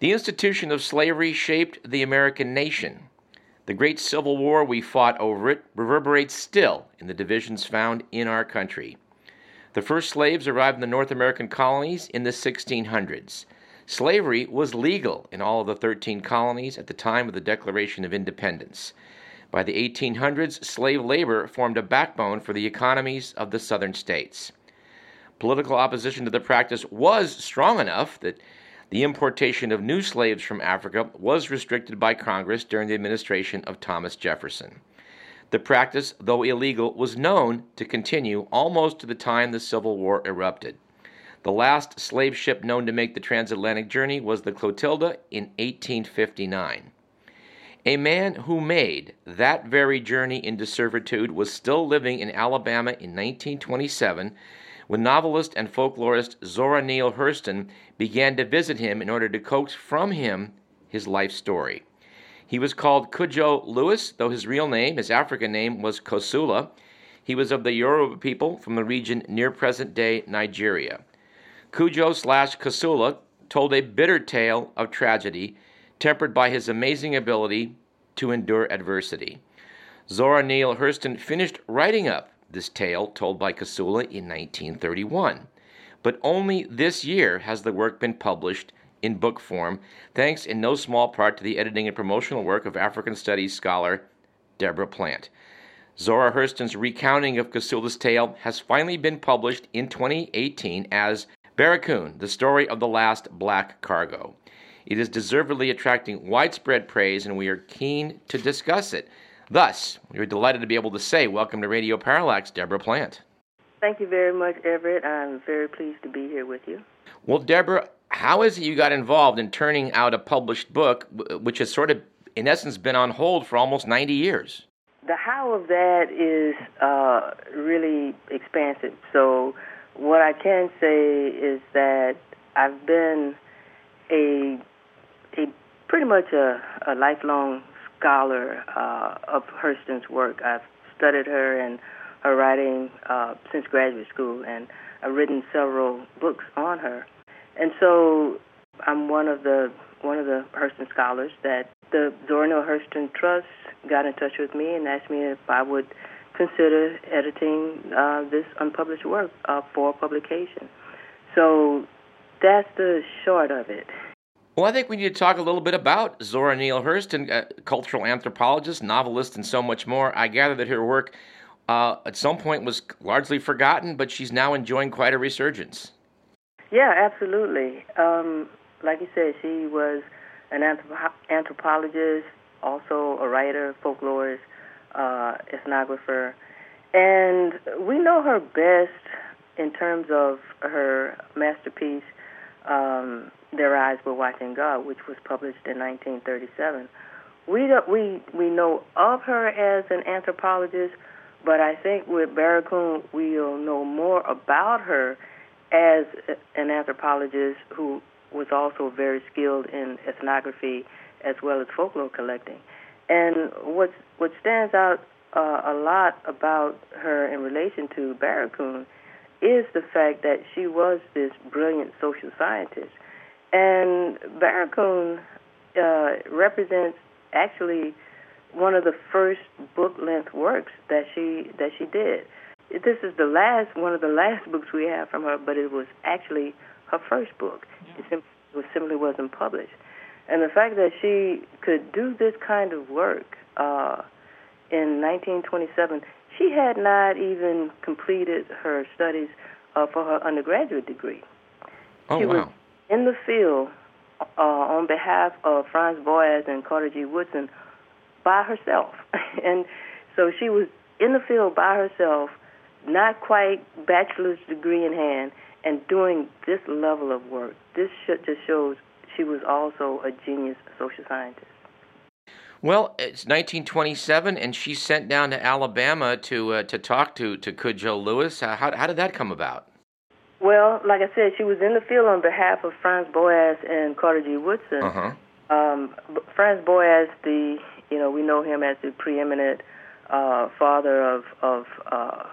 The institution of slavery shaped the American nation. The great Civil War we fought over it reverberates still in the divisions found in our country. The first slaves arrived in the North American colonies in the 1600s. Slavery was legal in all of the 13 colonies at the time of the Declaration of Independence. By the 1800s, slave labor formed a backbone for the economies of the southern states. Political opposition to the practice was strong enough that the importation of new slaves from Africa was restricted by Congress during the administration of Thomas Jefferson. The practice, though illegal, was known to continue almost to the time the Civil War erupted. The last slave ship known to make the transatlantic journey was the Clotilda in 1859. A man who made that very journey into servitude was still living in Alabama in 1927 when novelist and folklorist Zora Neale Hurston began to visit him in order to coax from him his life story. He was called Cudjoe Lewis, though his real name, his African name, was Kossola. He was of the Yoruba people from the region near present day Nigeria. Cudjoe slash Kossola told a bitter tale of tragedy, tempered by his amazing ability to endure adversity. Zora Neale Hurston finished writing up this tale told by Kossola in 1931. But only this year has the work been published in book form, thanks in no small part to the editing and promotional work of African Studies scholar Deborah Plant. Zora Hurston's recounting of Kossola's tale has finally been published in 2018 as Barracoon, the story of the last black cargo. It is deservedly attracting widespread praise, and we are keen to discuss it. Thus, we're delighted to be able to say, Welcome to Radio Parallax, Deborah Plant. Thank you very much, Everett. I'm very pleased to be here with you. Well, Deborah, how is it you got involved in turning out a published book, which has sort of, in essence, been on hold for almost 90 years? The how of that is uh, really expansive. So, what I can say is that I've been a, a pretty much a, a lifelong scholar uh, of Hurston's work. I've studied her and her writing uh, since graduate school, and I've written several books on her. And so I'm one of the one of the Hurston scholars that the Zora Neale Hurston Trust got in touch with me and asked me if I would consider editing uh, this unpublished work uh, for publication. So that's the short of it. Well, I think we need to talk a little bit about Zora Neale Hurston, a cultural anthropologist, novelist, and so much more. I gather that her work uh, at some point was largely forgotten, but she's now enjoying quite a resurgence. Yeah, absolutely. Um, like you said, she was an anthrop- anthropologist, also a writer, folklorist, uh, ethnographer, and we know her best in terms of her masterpiece, um, their Eyes Were Watching God, which was published in 1937. We, we, we know of her as an anthropologist, but I think with Barracoon, we'll know more about her as an anthropologist who was also very skilled in ethnography as well as folklore collecting. And what what stands out uh, a lot about her in relation to Barracoon is the fact that she was this brilliant social scientist. And Barracoon uh, represents actually one of the first book length works that she that she did. This is the last one of the last books we have from her, but it was actually her first book. Yeah. It, simply, it simply wasn't published. And the fact that she could do this kind of work uh, in 1927, she had not even completed her studies uh, for her undergraduate degree. Oh, she wow. was in the field uh, on behalf of Franz Boas and Carter G. Woodson by herself. and so she was in the field by herself, not quite bachelor's degree in hand, and doing this level of work. This just shows she was also a genius social scientist. Well, it's 1927, and she's sent down to Alabama to uh, to talk to to Cudjoe Lewis. Uh, how how did that come about? Well, like I said, she was in the field on behalf of Franz Boas and Carter G. Woodson. Uh-huh. Um, Franz Boas, the you know we know him as the preeminent uh, father of of uh,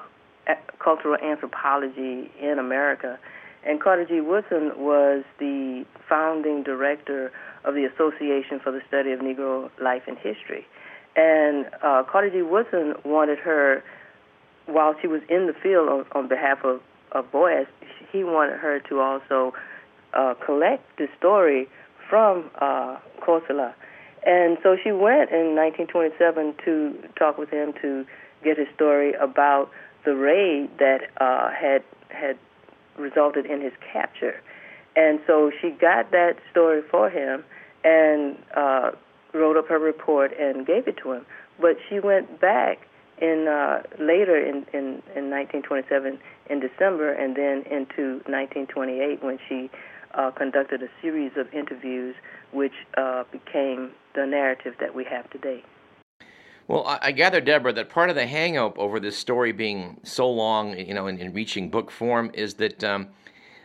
cultural anthropology in America, And Carter G. Woodson was the founding director of the Association for the Study of Negro Life and History. And uh, Carter G. Woodson wanted her, while she was in the field on, on behalf of, of Boas, he wanted her to also uh, collect the story from uh, Kossola. And so she went in 1927 to talk with him to get his story about the raid that uh, had had resulted in his capture. And so she got that story for him and uh, wrote up her report and gave it to him. But she went back in uh, later in, in, in 1927 in December and then into 1928 when she uh, conducted a series of interviews which uh, became the narrative that we have today. Well, I, I gather, Deborah, that part of the hangup over this story being so long, you know, in, in reaching book form, is that um,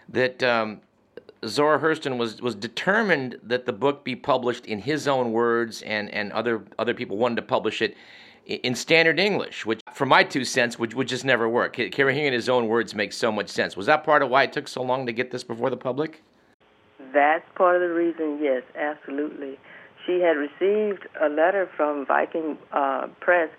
that um, Zora Hurston was was determined that the book be published in his own words, and and other other people wanted to publish it in standard English, which, for my two cents, would, would just never work. Carrying in his own words makes so much sense. Was that part of why it took so long to get this before the public? That's part of the reason, yes, absolutely she had received a letter from Viking uh, Press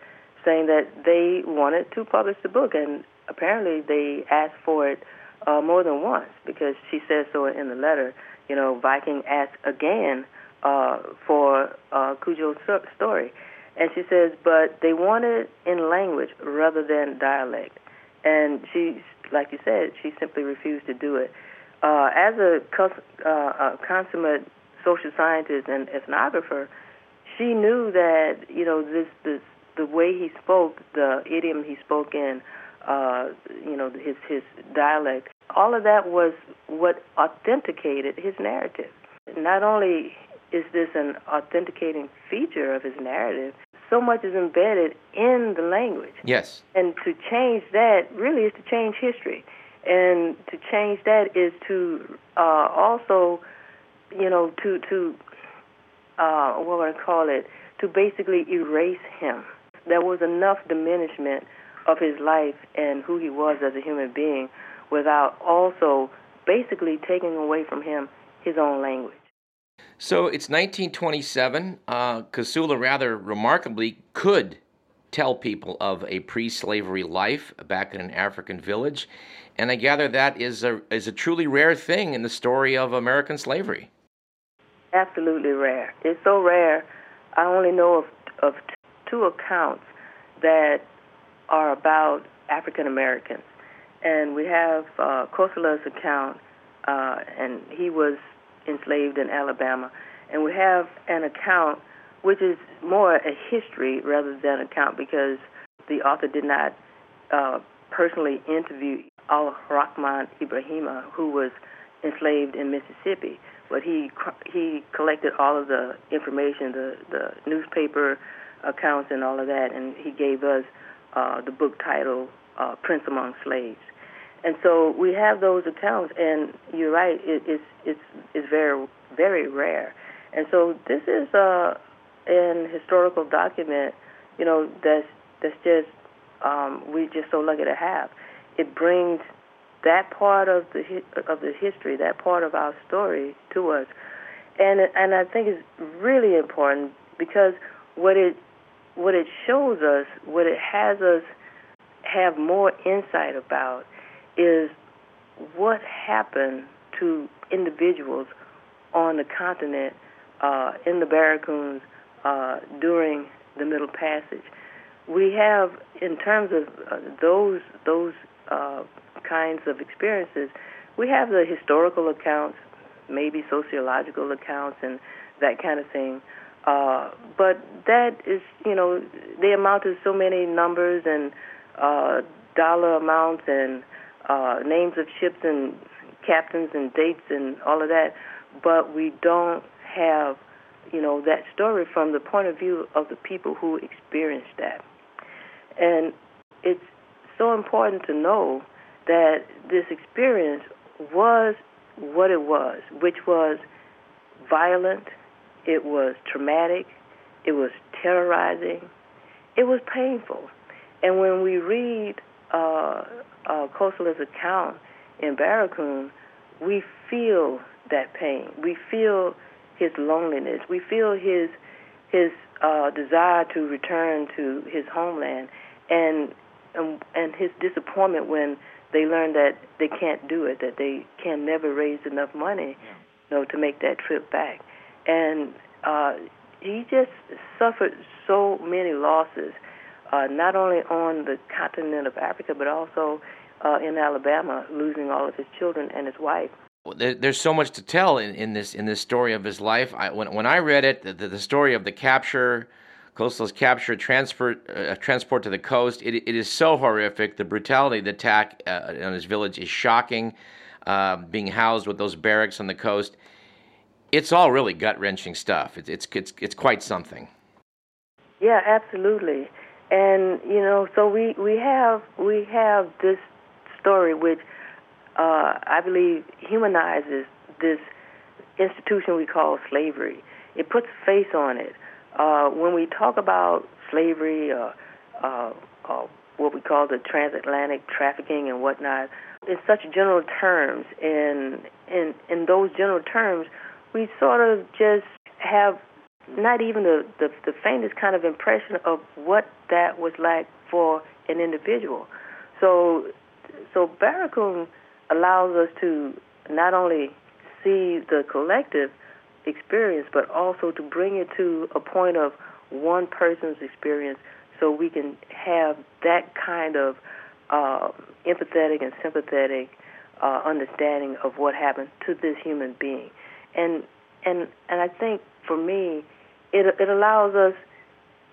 saying that they wanted to publish the book, and apparently they asked for it uh, more than once because she says so in the letter. You know, Viking asked again uh, for uh, Cudjo's story, and she says, but they wanted it in language rather than dialect, and she, like you said, she simply refused to do it. Uh, as a, uh, a consummate social scientist and ethnographer, she knew that you know this this the way he spoke, the idiom he spoke in, uh, you know his his dialect, all of that was what authenticated his narrative. Not only is this an authenticating feature of his narrative, so much is embedded in the language. Yes. And to change that really is to change history. And to change that is to uh, also you know, to to uh, what would I call it? To basically erase him. There was enough diminishment of his life and who he was as a human being, without also basically taking away from him his own language. So it's 1927. Uh, rather remarkably could tell people of a pre-slavery life back in an African village, and I gather that is a is a truly rare thing in the story of American slavery absolutely rare. It's so rare. I only know of of two accounts that are about African Americans, and we have uh, Kossola's account, uh, and he was enslaved in Alabama, and we have an account which is more a history rather than an account because the author did not uh, personally interview Al Rahman Ibrahima, who was enslaved in Mississippi but he he collected all of the information, the the newspaper accounts and all of that, and he gave us uh, the book title uh, "Prince Among Slaves." And so we have those accounts, and you're right, it, it's it's it's very very rare. And so this is uh, an historical document, you know, that's that's just um, we're just so lucky to have. It brings that part of the of the history, that part of our story to us, and and I think it's really important because what it what it shows us, what it has us have more insight about, is what happened to individuals on the continent uh, in the barracoons uh, during the Middle Passage. We have, in terms of uh, those those uh, kinds of experiences, we have the historical accounts, maybe sociological accounts, and that kind of thing. Uh, but that is, you know, they amount to so many numbers and uh, dollar amounts and uh, names of ships and captains and dates and all of that. But we don't have, you know, that story from the point of view of the people who experienced that. And it's so important to know that this experience was what it was, which was violent, it was traumatic, it was terrorizing, it was painful. And when we read uh, uh, Kossola's account in Barracoon, we feel that pain. We feel his loneliness. We feel his his uh, desire to return to his homeland, and, and and his disappointment when they learn that they can't do it, that they can never raise enough money, yeah. you know, to make that trip back. And uh, he just suffered so many losses, uh, not only on the continent of Africa, but also uh, in Alabama, losing all of his children and his wife. There's so much to tell in, in this in this story of his life. I, when when I read it, the, the story of the capture, Kossola's capture, transfer, uh, transport to the coast, it, it is so horrific. The brutality of the attack uh, on his village is shocking. Uh, being housed with those barracks on the coast, it's all really gut wrenching stuff. It's, it's it's it's quite something. Yeah, absolutely. And you know, so we we have we have this story which uh, I believe humanizes this institution we call slavery. It puts face on it. Uh, when we talk about slavery, uh, uh, uh, what we call the transatlantic trafficking and whatnot, in such general terms, in in in those general terms, we sort of just have not even the, the, the faintest kind of impression of what that was like for an individual. So, so Barracoon allows us to not only see the collective experience, but also to bring it to a point of one person's experience so we can have that kind of uh, empathetic and sympathetic uh, understanding of what happened to this human being. And and and I think for me, it it allows us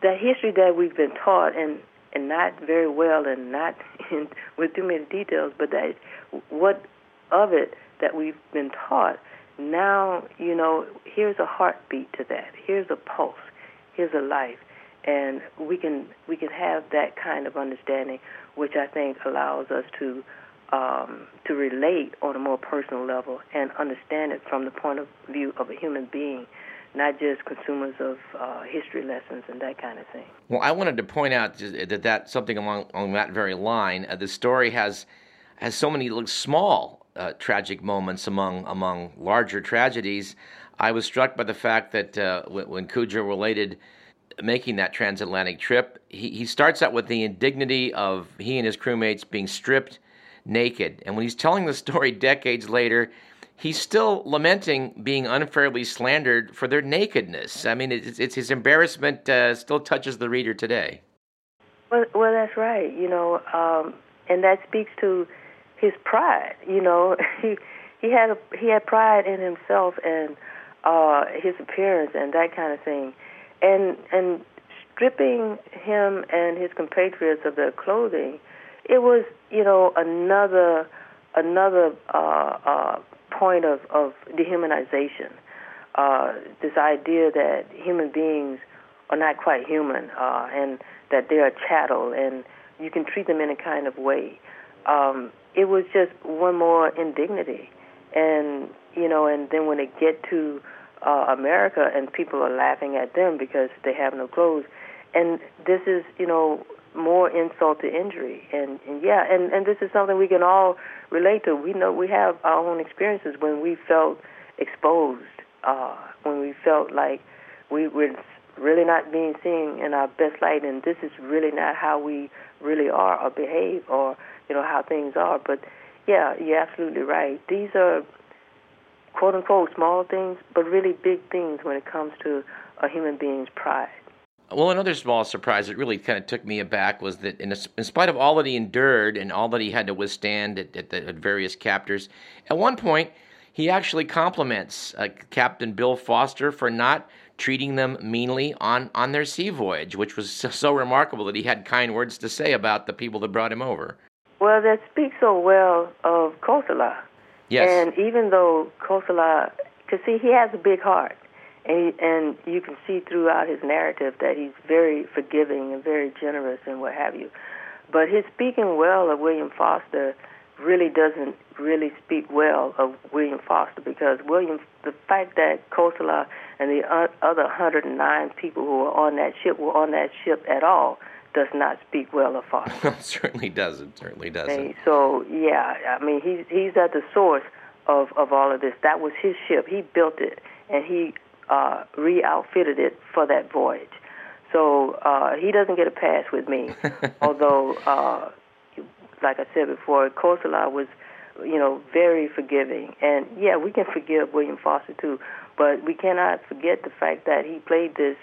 that history that we've been taught and and not very well and not in, with too many details, but that what of it that we've been taught. Now, you know, here's a heartbeat to that. Here's a pulse. Here's a life, and we can we can have that kind of understanding, which I think allows us to um, to relate on a more personal level and understand it from the point of view of a human being not just consumers of uh, history lessons and that kind of thing. Well, I wanted to point out that that something along, along that very line. Uh, the story has has so many small uh, tragic moments among among larger tragedies. I was struck by the fact that uh, when, when related making that transatlantic trip, he, he starts out with the indignity of he and his crewmates being stripped naked, and when he's telling the story decades later he's still lamenting being unfairly slandered for their nakedness. I mean, it's, it's his embarrassment uh, still touches the reader today. Well, well, that's right. You know, um, and that speaks to his pride. You know, he he had a, he had pride in himself and uh, his appearance and that kind of thing, and and stripping him and his compatriots of their clothing, it was you know another another uh, uh, point of, of dehumanization. Uh, this idea that human beings are not quite human uh, and that they are chattel and you can treat them in a kind of way. Um, it was just one more indignity. And, you know, and then when they get to uh, America and people are laughing at them because they have no clothes. And this is, you know, more insult to injury. And, and yeah, and, and this is something we can all relate to. We know we have our own experiences when we felt exposed, uh, when we felt like we were really not being seen in our best light, and this is really not how we really are or behave or you know how things are. But yeah, you're absolutely right. These are quote unquote small things, but really big things when it comes to a human being's pride. Well, another small surprise that really kind of took me aback was that, in, a, in spite of all that he endured and all that he had to withstand at, at, at various captors, at one point he actually compliments uh, Captain Bill Foster for not treating them meanly on, on their sea voyage, which was so, so, remarkable that he had kind words to say about the people that brought him over. Well, that speaks so well of Kossola. Yes. And even though Kossola, because see, he has a big heart and he, and you can see throughout his narrative that he's very forgiving and very generous and what have you. But his speaking well of William Foster really doesn't really speak well of William Foster because William, the fact that Kossola and the other 109 people who were on that ship were on that ship at all does not speak well of Foster. certainly doesn't. Certainly doesn't. And so yeah, I mean he's he's at the source of of all of this. That was his ship. He built it and he uh, re-outfitted it for that voyage. So uh, he doesn't get a pass with me. Although, uh, like I said before, Kossola was, you know, very forgiving. And yeah, we can forgive William Foster too, but we cannot forget the fact that he played this,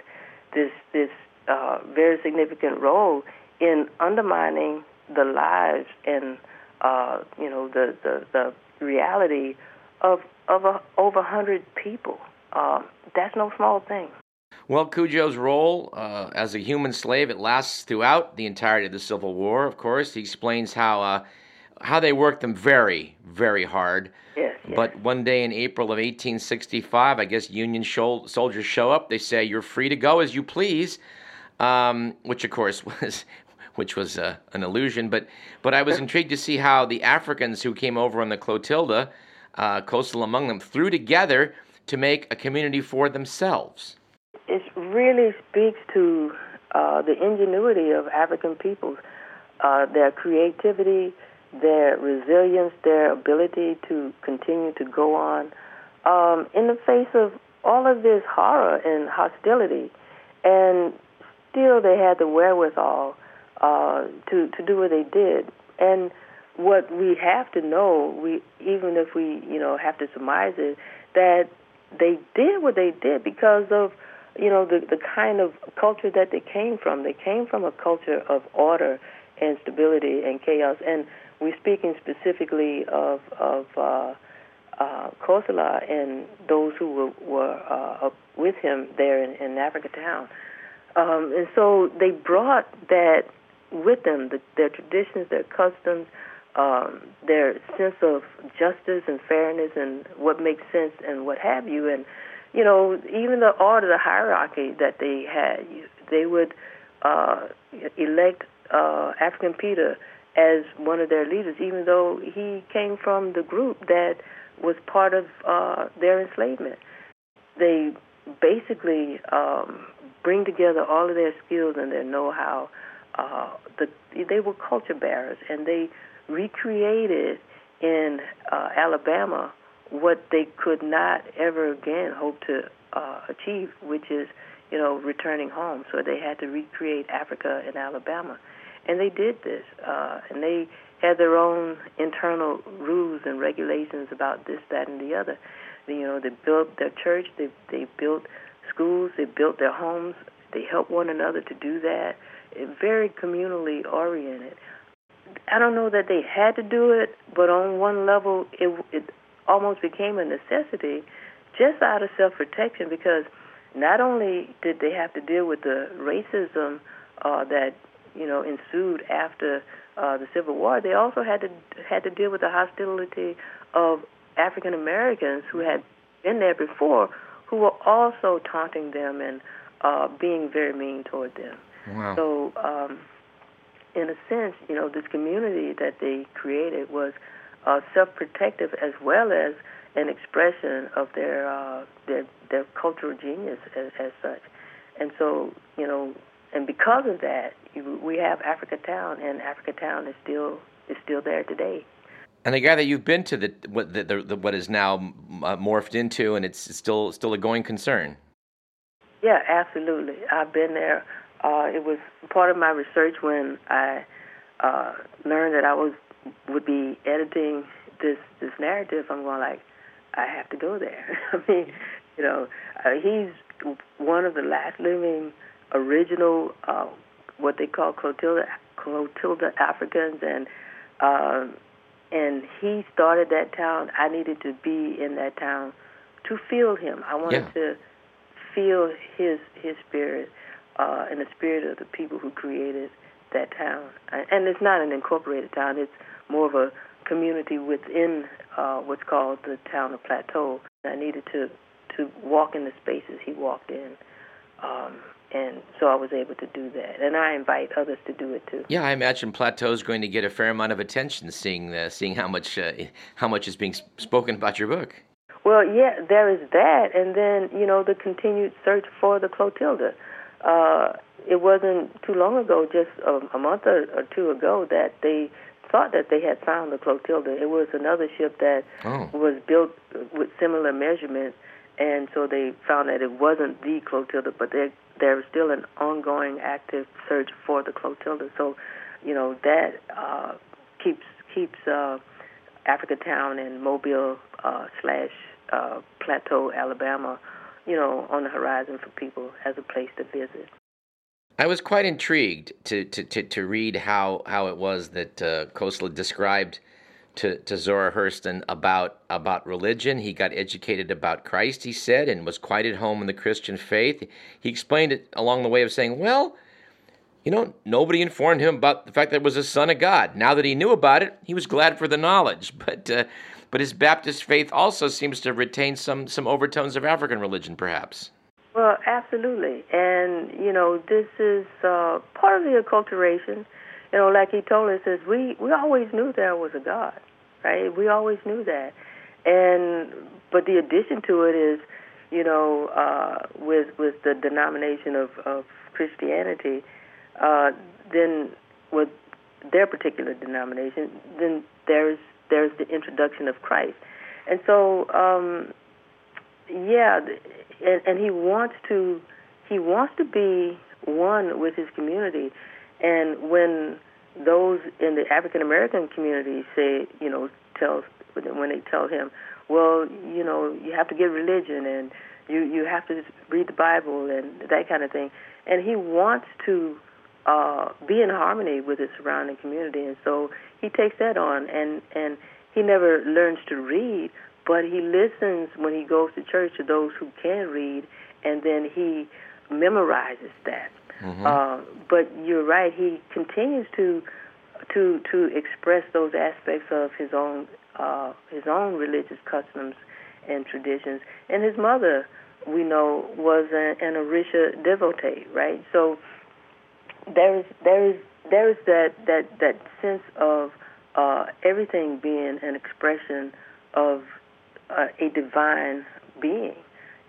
this, this uh, very significant role in undermining the lives and, uh, you know, the, the, the reality of of a, over hundred people. Uh, that's no small thing. Well, Cudjo's role uh, as a human slave it lasts throughout the entirety of the Civil War. Of course, he explains how uh, how they worked them very, very hard. Yes, yes. But one day in April of 1865, I guess Union soldiers show up. They say, "You're free to go as you please," um, which of course was which was uh, an illusion. But but I was intrigued to see how the Africans who came over on the Clotilda, uh, Kossola among them, threw together to make a community for themselves. It really speaks to uh, the ingenuity of African peoples, uh, their creativity, their resilience, their ability to continue to go on um, in the face of all of this horror and hostility. And still, they had the wherewithal uh, to to do what they did. And what we have to know, we even if we you know have to surmise it, that they did what they did because of you know the the kind of culture that they came from. They came from a culture of order and stability and chaos. And we're speaking specifically of of uh, uh, Kossola and those who were, were uh, with him there in, in Africa Town. Um, and so they brought that with them, the, their traditions, their customs, um, their sense of justice and fairness and what makes sense and what have you. And, you know, even the order, the hierarchy that they had, they would uh, elect uh, African Peter as one of their leaders, even though he came from the group that was part of uh, their enslavement. They basically um, bring together all of their skills and their know-how uh, the they were culture bearers, and they recreated in uh, Alabama what they could not ever again hope to uh, achieve, which is you know returning home. So they had to recreate Africa in Alabama, and they did this, uh, and they had their own internal rules and regulations about this, that, and the other. You know, they built their church, they they built schools, they built their homes, they helped one another to do that very communally oriented. I don't know that they had to do it, but on one level, it, it almost became a necessity just out of self protection because not only did they have to deal with the racism uh, that you know ensued after uh, the Civil War, they also had to had to deal with the hostility of African Americans who had been there before, who were also taunting them and uh, being very mean toward them. Wow. So, um, in a sense, you know, this community that they created was uh, self-protective as well as an expression of their uh, their their cultural genius as, as such. And so, you know, and because of that, we have Africa Town, and Africa Town is still is still there today. And I gather you've been to the what the, the, the what is now uh, morphed into, and it's still still a going concern. Yeah, absolutely. I've been there uh, it was part of my research when I uh, learned that I was would be editing this this narrative. I'm going like, I have to go there. I mean, you know, uh, he's one of the last living original uh, what they call Clotilda Clotilda Africans, and uh, and he started that town. I needed to be in that town to feel him. I wanted yeah. to feel his his spirit uh, in the spirit of the people who created that town. And it's not an incorporated town; it's more of a community within uh, what's called the town of Plateau. I needed to to walk in the spaces he walked in. Um, and so I was able to do that, and I invite others to do it too. Yeah, I imagine Plateau is going to get a fair amount of attention, seeing uh, seeing how much uh, how much is being spoken about your book. Well, yeah, there is that, and then you know the continued search for the Clotilda uh, it wasn't too long ago, just a, a month or, or two ago, that they thought that they had found the Clotilda. It was another ship that Oh. was built with similar measurements, and so they found that it wasn't the Clotilda, but there there was still an ongoing active search for the Clotilda. So, you know that uh, keeps keeps uh, Africa Town and Mobile uh, slash uh, Plateau, Alabama, you know, on the horizon for people as a place to visit. I was quite intrigued to, to, to, to read how, how it was that uh, Kossola described to, to Zora Hurston about, about religion. He got educated about Christ, he said, and was quite at home in the Christian faith. He explained it along the way of saying, well, you know, nobody informed him about the fact that it was a son of God. Now that he knew about it, he was glad for the knowledge. But, uh, but his Baptist faith also seems to retain some, some overtones of African religion, perhaps. Well, absolutely, and you know this is uh, part of the acculturation. You know, like he told us, is we we always knew there was a God, right? We always knew that, and but the addition to it is, you know, uh, with with the denomination of of Christianity, uh, then with their particular denomination, then there's there's the introduction of Christ, and so. Um, yeah, and, and he wants to he wants to be one with his community, and when those in the African American community say, you know, tell when they tell him, well, you know, you have to get religion and you you have to read the Bible and that kind of thing, and he wants to uh, be in harmony with his surrounding community, and so he takes that on, and and he never learns to read, but he listens when he goes to church to those who can read, and then he memorizes that. Mm-hmm. Uh, but you're right; he continues to to to express those aspects of his own uh, his own religious customs and traditions. And his mother, we know, was an, an Orisha devotee, right? So there is there is there is that that that sense of uh, everything being an expression of uh, a divine being,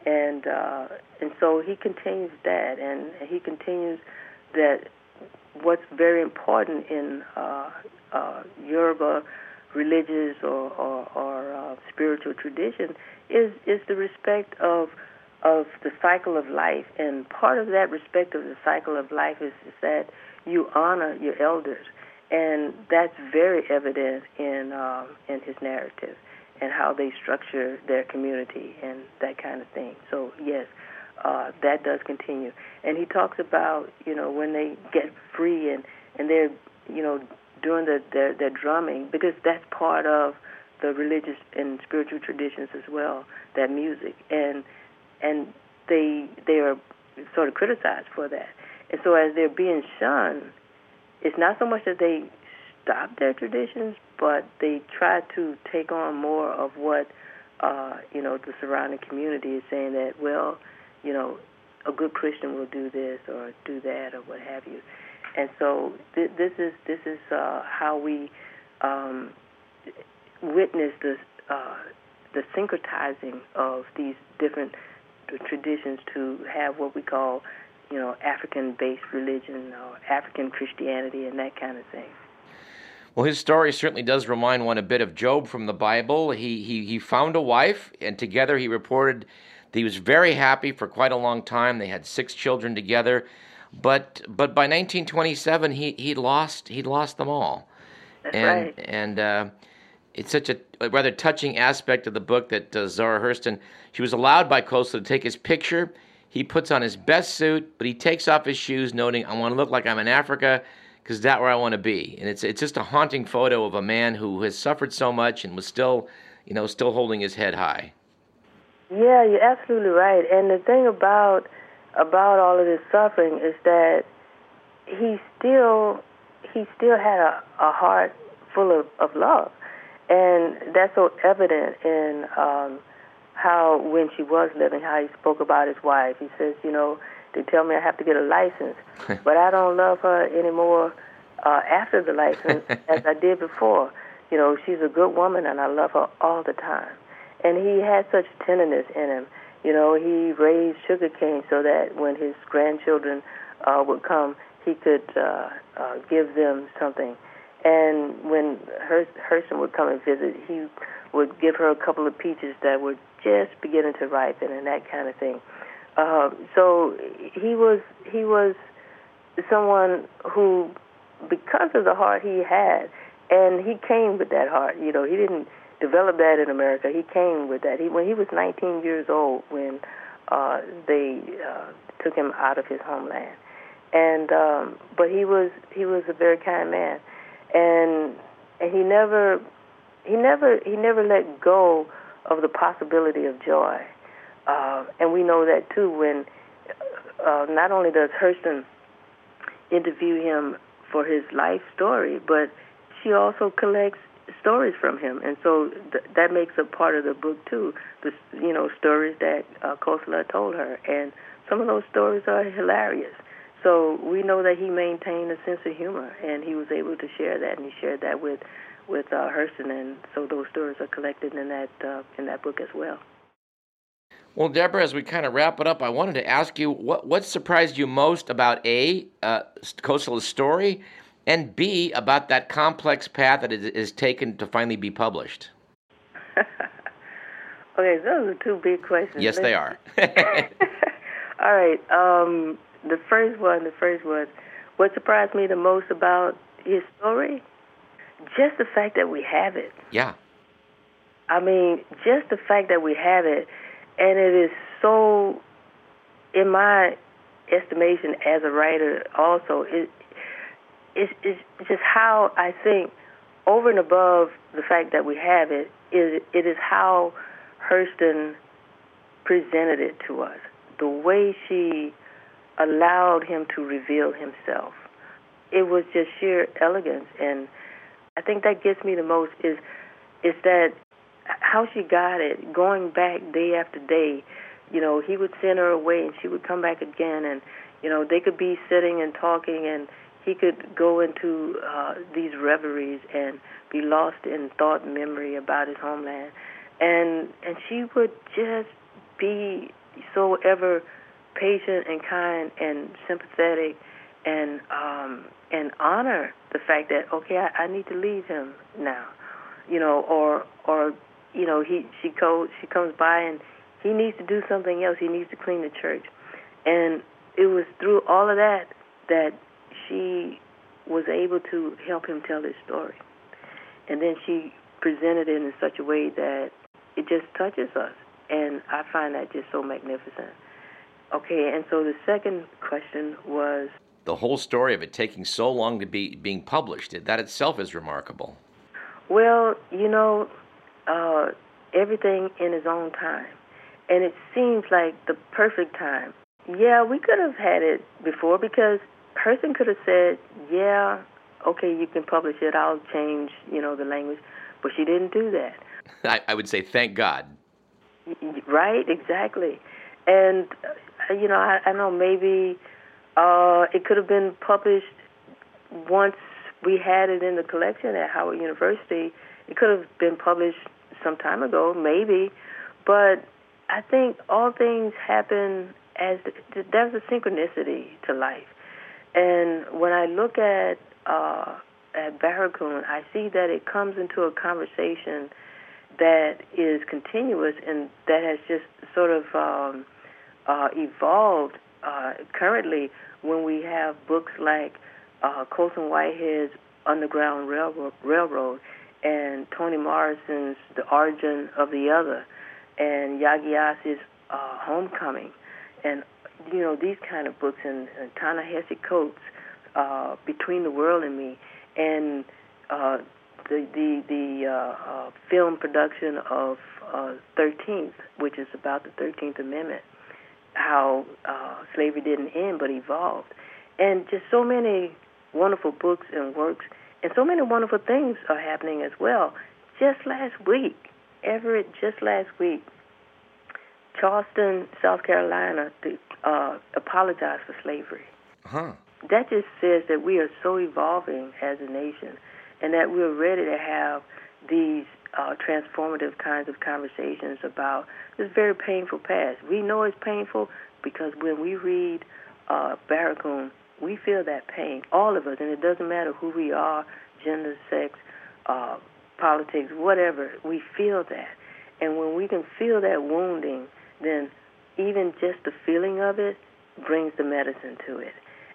and uh, and so he continues that, and he continues that. What's very important in uh, uh, Yoruba religious or, or, or uh, spiritual tradition is is the respect of of the cycle of life, and part of that respect of the cycle of life is, is that you honor your elders, and that's very evident in um, in his narrative and how they structure their community and that kind of thing. So yes, uh, that does continue. And he talks about you know when they get free and and they're you know doing the their, their drumming because that's part of the religious and spiritual traditions as well. That music and and they they are sort of criticized for that. And so as they're being shunned, it's not so much that they stop their traditions, but they try to take on more of what uh, you know the surrounding community is saying that well, you know, a good Christian will do this or do that or what have you. And so th- this is this is uh, how we um, witness the uh, the syncretizing of these different traditions to have what we call, you know, African-based religion or African Christianity and that kind of thing. Well, his story certainly does remind one a bit of Job from the Bible. He he he found a wife, and together he reported that he was very happy for quite a long time. They had six children together, but but by 1927 he he lost he lost them all. That's and right. and uh, it's such a, a rather touching aspect of the book that uh, Zora Hurston she was allowed by Kossola to take his picture. He puts on his best suit, but he takes off his shoes, noting, "I want to look like I'm in Africa." because that's where I want to be. And it's it's just a haunting photo of a man who has suffered so much and was still, you know, still holding his head high. Yeah, you're absolutely right. And the thing about about all of this suffering is that he still he still had a, a heart full of, of love, and that's so evident in um, how when she was living, how he spoke about his wife. He says, you know, they tell me I have to get a license, but I don't love her anymore uh, after the license as I did before. You know, she's a good woman, and I love her all the time. And he had such tenderness in him. You know, he raised sugarcane so that when his grandchildren uh, would come, he could uh, uh, give them something. And when Hurston would come and visit, he would give her a couple of peaches that were just beginning to ripen and that kind of thing. Uh, so he was he was someone who, because of the heart he had, and he came with that heart. You know, he didn't develop that in America. He came with that. He when he was 19 years old when uh, they uh, took him out of his homeland, and um, but he was he was a very kind man, and he never he never he never let go of the possibility of joy, uh, and we know that too when uh, not only does Hurston interview him for his life story, but she also collects stories from him, and so th- that makes a part of the book too. The you know stories that uh, Kossola told her, and some of those stories are hilarious. So we know that he maintained a sense of humor, and he was able to share that, and he shared that with with uh, Hurston, and so those stories are collected in that uh, in that book as well. Well, Deborah, as we kind of wrap it up, I wanted to ask you what what surprised you most about a uh, Kossola's story, and B about that complex path that it is taken to finally be published. okay, those are two big questions. Yes, they are. All right. Um, the first one, the first one, what surprised me the most about his story, just the fact that we have it. Yeah. I mean, just the fact that we have it, and it is so, in my estimation as a writer, also it it's, it's just how I think over and above the fact that we have it is it is how Hurston presented it to us. The way she allowed him to reveal himself. It was just sheer elegance and I think that gets me the most is is that how she got it, going back day after day. You know, he would send her away and she would come back again and you know, they could be sitting and talking and he could go into uh, these reveries and be lost in thought memory about his homeland. And and she would just be so ever patient and kind and sympathetic and um and honor the fact that okay I, I need to leave him now you know or or you know he she goes she comes by and he needs to do something else. He needs to clean the church. And it was through all of that that she was able to help him tell his story. And then she presented it in such a way that it just touches us. And I find that just so magnificent Okay, and so the second question was the whole story of it taking so long to be being published. That itself is remarkable. Well, you know, uh, everything in its own time, and it seems like the perfect time. Yeah, we could have had it before because Hurston could have said, "Yeah, okay, you can publish it. I'll change, you know, the language," but she didn't do that. I, I would say, thank God. Right, exactly, and you know, I, I know maybe uh, it could have been published once we had it in the collection at Howard University. It could have been published some time ago, maybe, but I think all things happen as the, there's a synchronicity to life. And when I look at uh, at Barracoon, I see that it comes into a conversation that is continuous and that has just sort of um, uh, evolved uh, currently when we have books like uh, Colson Whitehead's Underground Railroad, Railroad and Toni Morrison's The Origin of the Other and Yaa Gyasi's uh, Homecoming. And you know these kind of books and, and Ta-Nehisi Coates uh, Between the World and Me and uh, the the the uh, uh, film production of uh, 13th, which is about the 13th Amendment how uh, slavery didn't end but evolved, and just so many wonderful books and works, and so many wonderful things are happening as well. Just last week, Everett, just last week, Charleston, South Carolina, uh, apologized for slavery. Huh. That just says that we are so evolving as a nation, and that we're ready to have these uh, transformative kinds of conversations about this very painful past. We know it's painful because when we read uh, Barracoon, we feel that pain, all of us, and it doesn't matter who we are, gender, sex, uh, politics, whatever. We feel that, and when we can feel that wounding, then even just the feeling of it brings the medicine to it.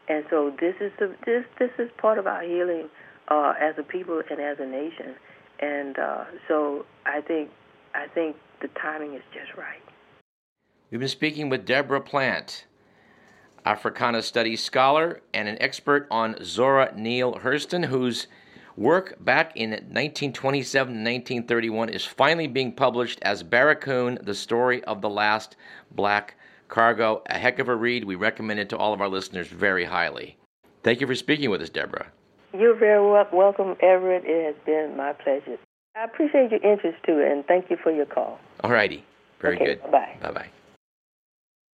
And so this is the this this is part of our healing uh, as a people and as a nation. And uh, so I think I think the timing is just right. We've been speaking with Deborah Plant, Africana Studies scholar and an expert on Zora Neale Hurston, whose work back in 1927 and 1931 is finally being published as Barracoon, The Story of the Last Black Cargo. A heck of a read. We recommend it to all of our listeners very highly. Thank you for speaking with us, Deborah. You're very welcome, Everett. It has been my pleasure. I appreciate your interest too, and thank you for your call. All righty. Very okay, good. Bye Bye bye.